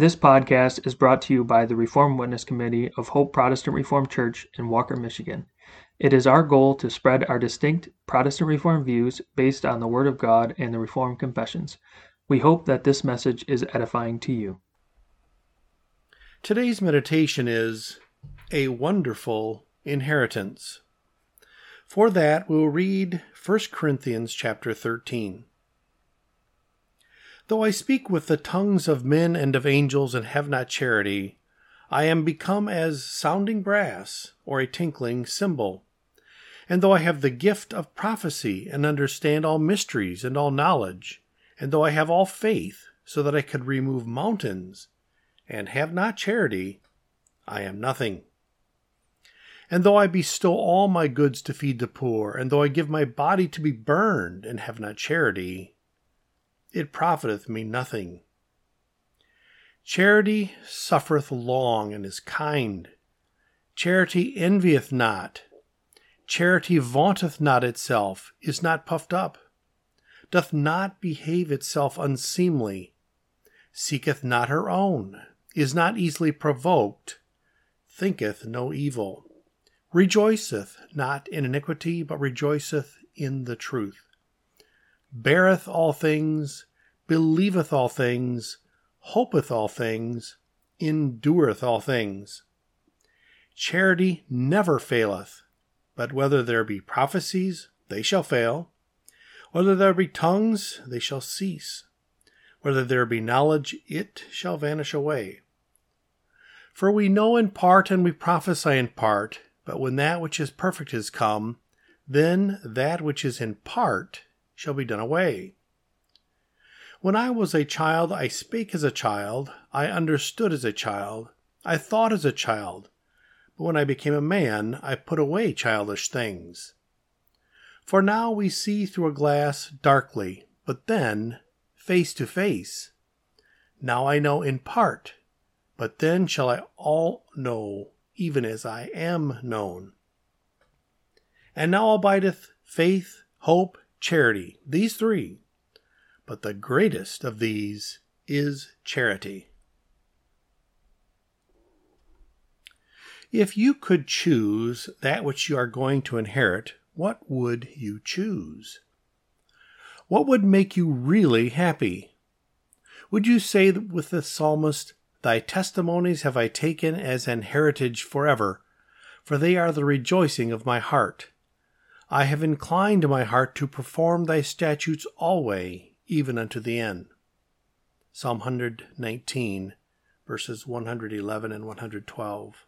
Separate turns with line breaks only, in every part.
This podcast is brought to you by the Reformed Witness Committee of Hope Protestant Reformed Church in Walker, Michigan. It is our goal to spread our distinct Protestant Reformed views based on the Word of God and the Reformed Confessions. We hope that this message is edifying to you.
Today's meditation is A Wonderful Inheritance. For that, we'll read 1 Corinthians chapter 13. Though I speak with the tongues of men and of angels and have not charity, I am become as sounding brass or a tinkling cymbal. And though I have the gift of prophecy and understand all mysteries and all knowledge, and though I have all faith so that I could remove mountains, and have not charity, I am nothing. And though I bestow all my goods to feed the poor, and though I give my body to be burned, and have not charity, it profiteth me nothing. Charity suffereth long and is kind. Charity envieth not. Charity vaunteth not itself, is not puffed up, doth not behave itself unseemly, seeketh not her own, is not easily provoked, thinketh no evil, rejoiceth not in iniquity, but rejoiceth in the truth beareth all things, believeth all things, hopeth all things, endureth all things. Charity never faileth, but whether there be prophecies, they shall fail. Whether there be tongues, they shall cease. Whether there be knowledge, it shall vanish away. For we know in part and we prophesy in part, but when that which is perfect is come, then that which is in part shall be done away. When I was a child, I spake as a child, I understood as a child, I thought as a child, but when I became a man, I put away childish things. For now we see through a glass darkly, but then face to face. Now I know in part, but then shall I all know, even as I am known. And now abideth faith, hope, charity, these three. But the greatest of these is charity. If you could choose that which you are going to inherit, what would you choose? What would make you really happy? Would you say with the psalmist, Thy testimonies have I taken as an heritage forever, for they are the rejoicing of my heart. I have inclined my heart to perform thy statutes alway, even unto the end. Psalm 119, verses 111 and 112.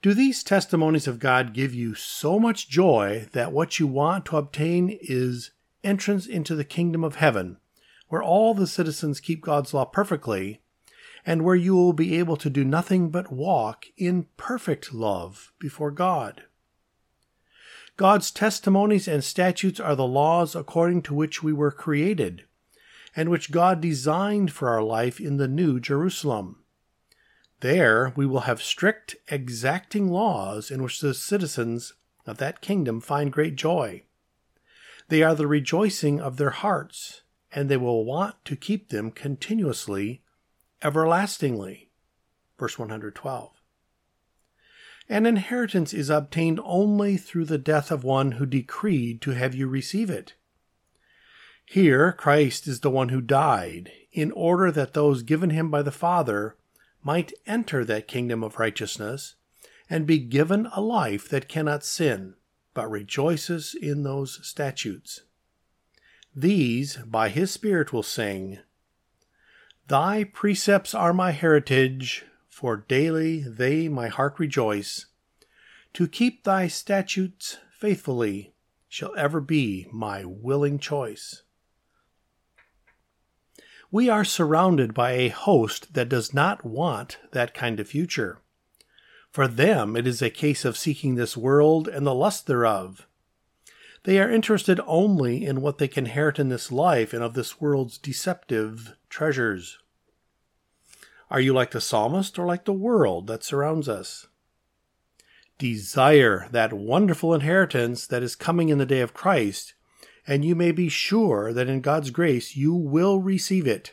Do these testimonies of God give you so much joy that what you want to obtain is entrance into the kingdom of heaven, where all the citizens keep God's law perfectly, and where you will be able to do nothing but walk in perfect love before God? God's testimonies and statutes are the laws according to which we were created, and which God designed for our life in the New Jerusalem. There we will have strict, exacting laws in which the citizens of that kingdom find great joy. They are the rejoicing of their hearts, and they will want to keep them continuously, everlastingly. Verse 112. An inheritance is obtained only through the death of one who decreed to have you receive it. Here, Christ is the one who died, in order that those given him by the Father might enter that kingdom of righteousness and be given a life that cannot sin, but rejoices in those statutes. These, by his Spirit, will sing, Thy precepts are my heritage, for daily they my heart rejoice. To keep thy statutes faithfully shall ever be my willing choice. We are surrounded by a host that does not want that kind of future. For them, it is a case of seeking this world and the lust thereof. They are interested only in what they can inherit in this life and of this world's deceptive treasures. Are you like the psalmist or like the world that surrounds us? Desire that wonderful inheritance that is coming in the day of Christ, and you may be sure that in God's grace you will receive it.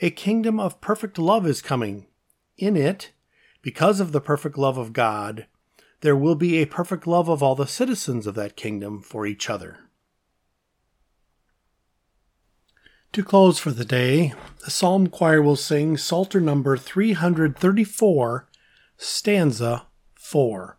A kingdom of perfect love is coming. In it, because of the perfect love of God, there will be a perfect love of all the citizens of that kingdom for each other. To close for the day, the psalm choir will sing Psalter number 334, stanza 4.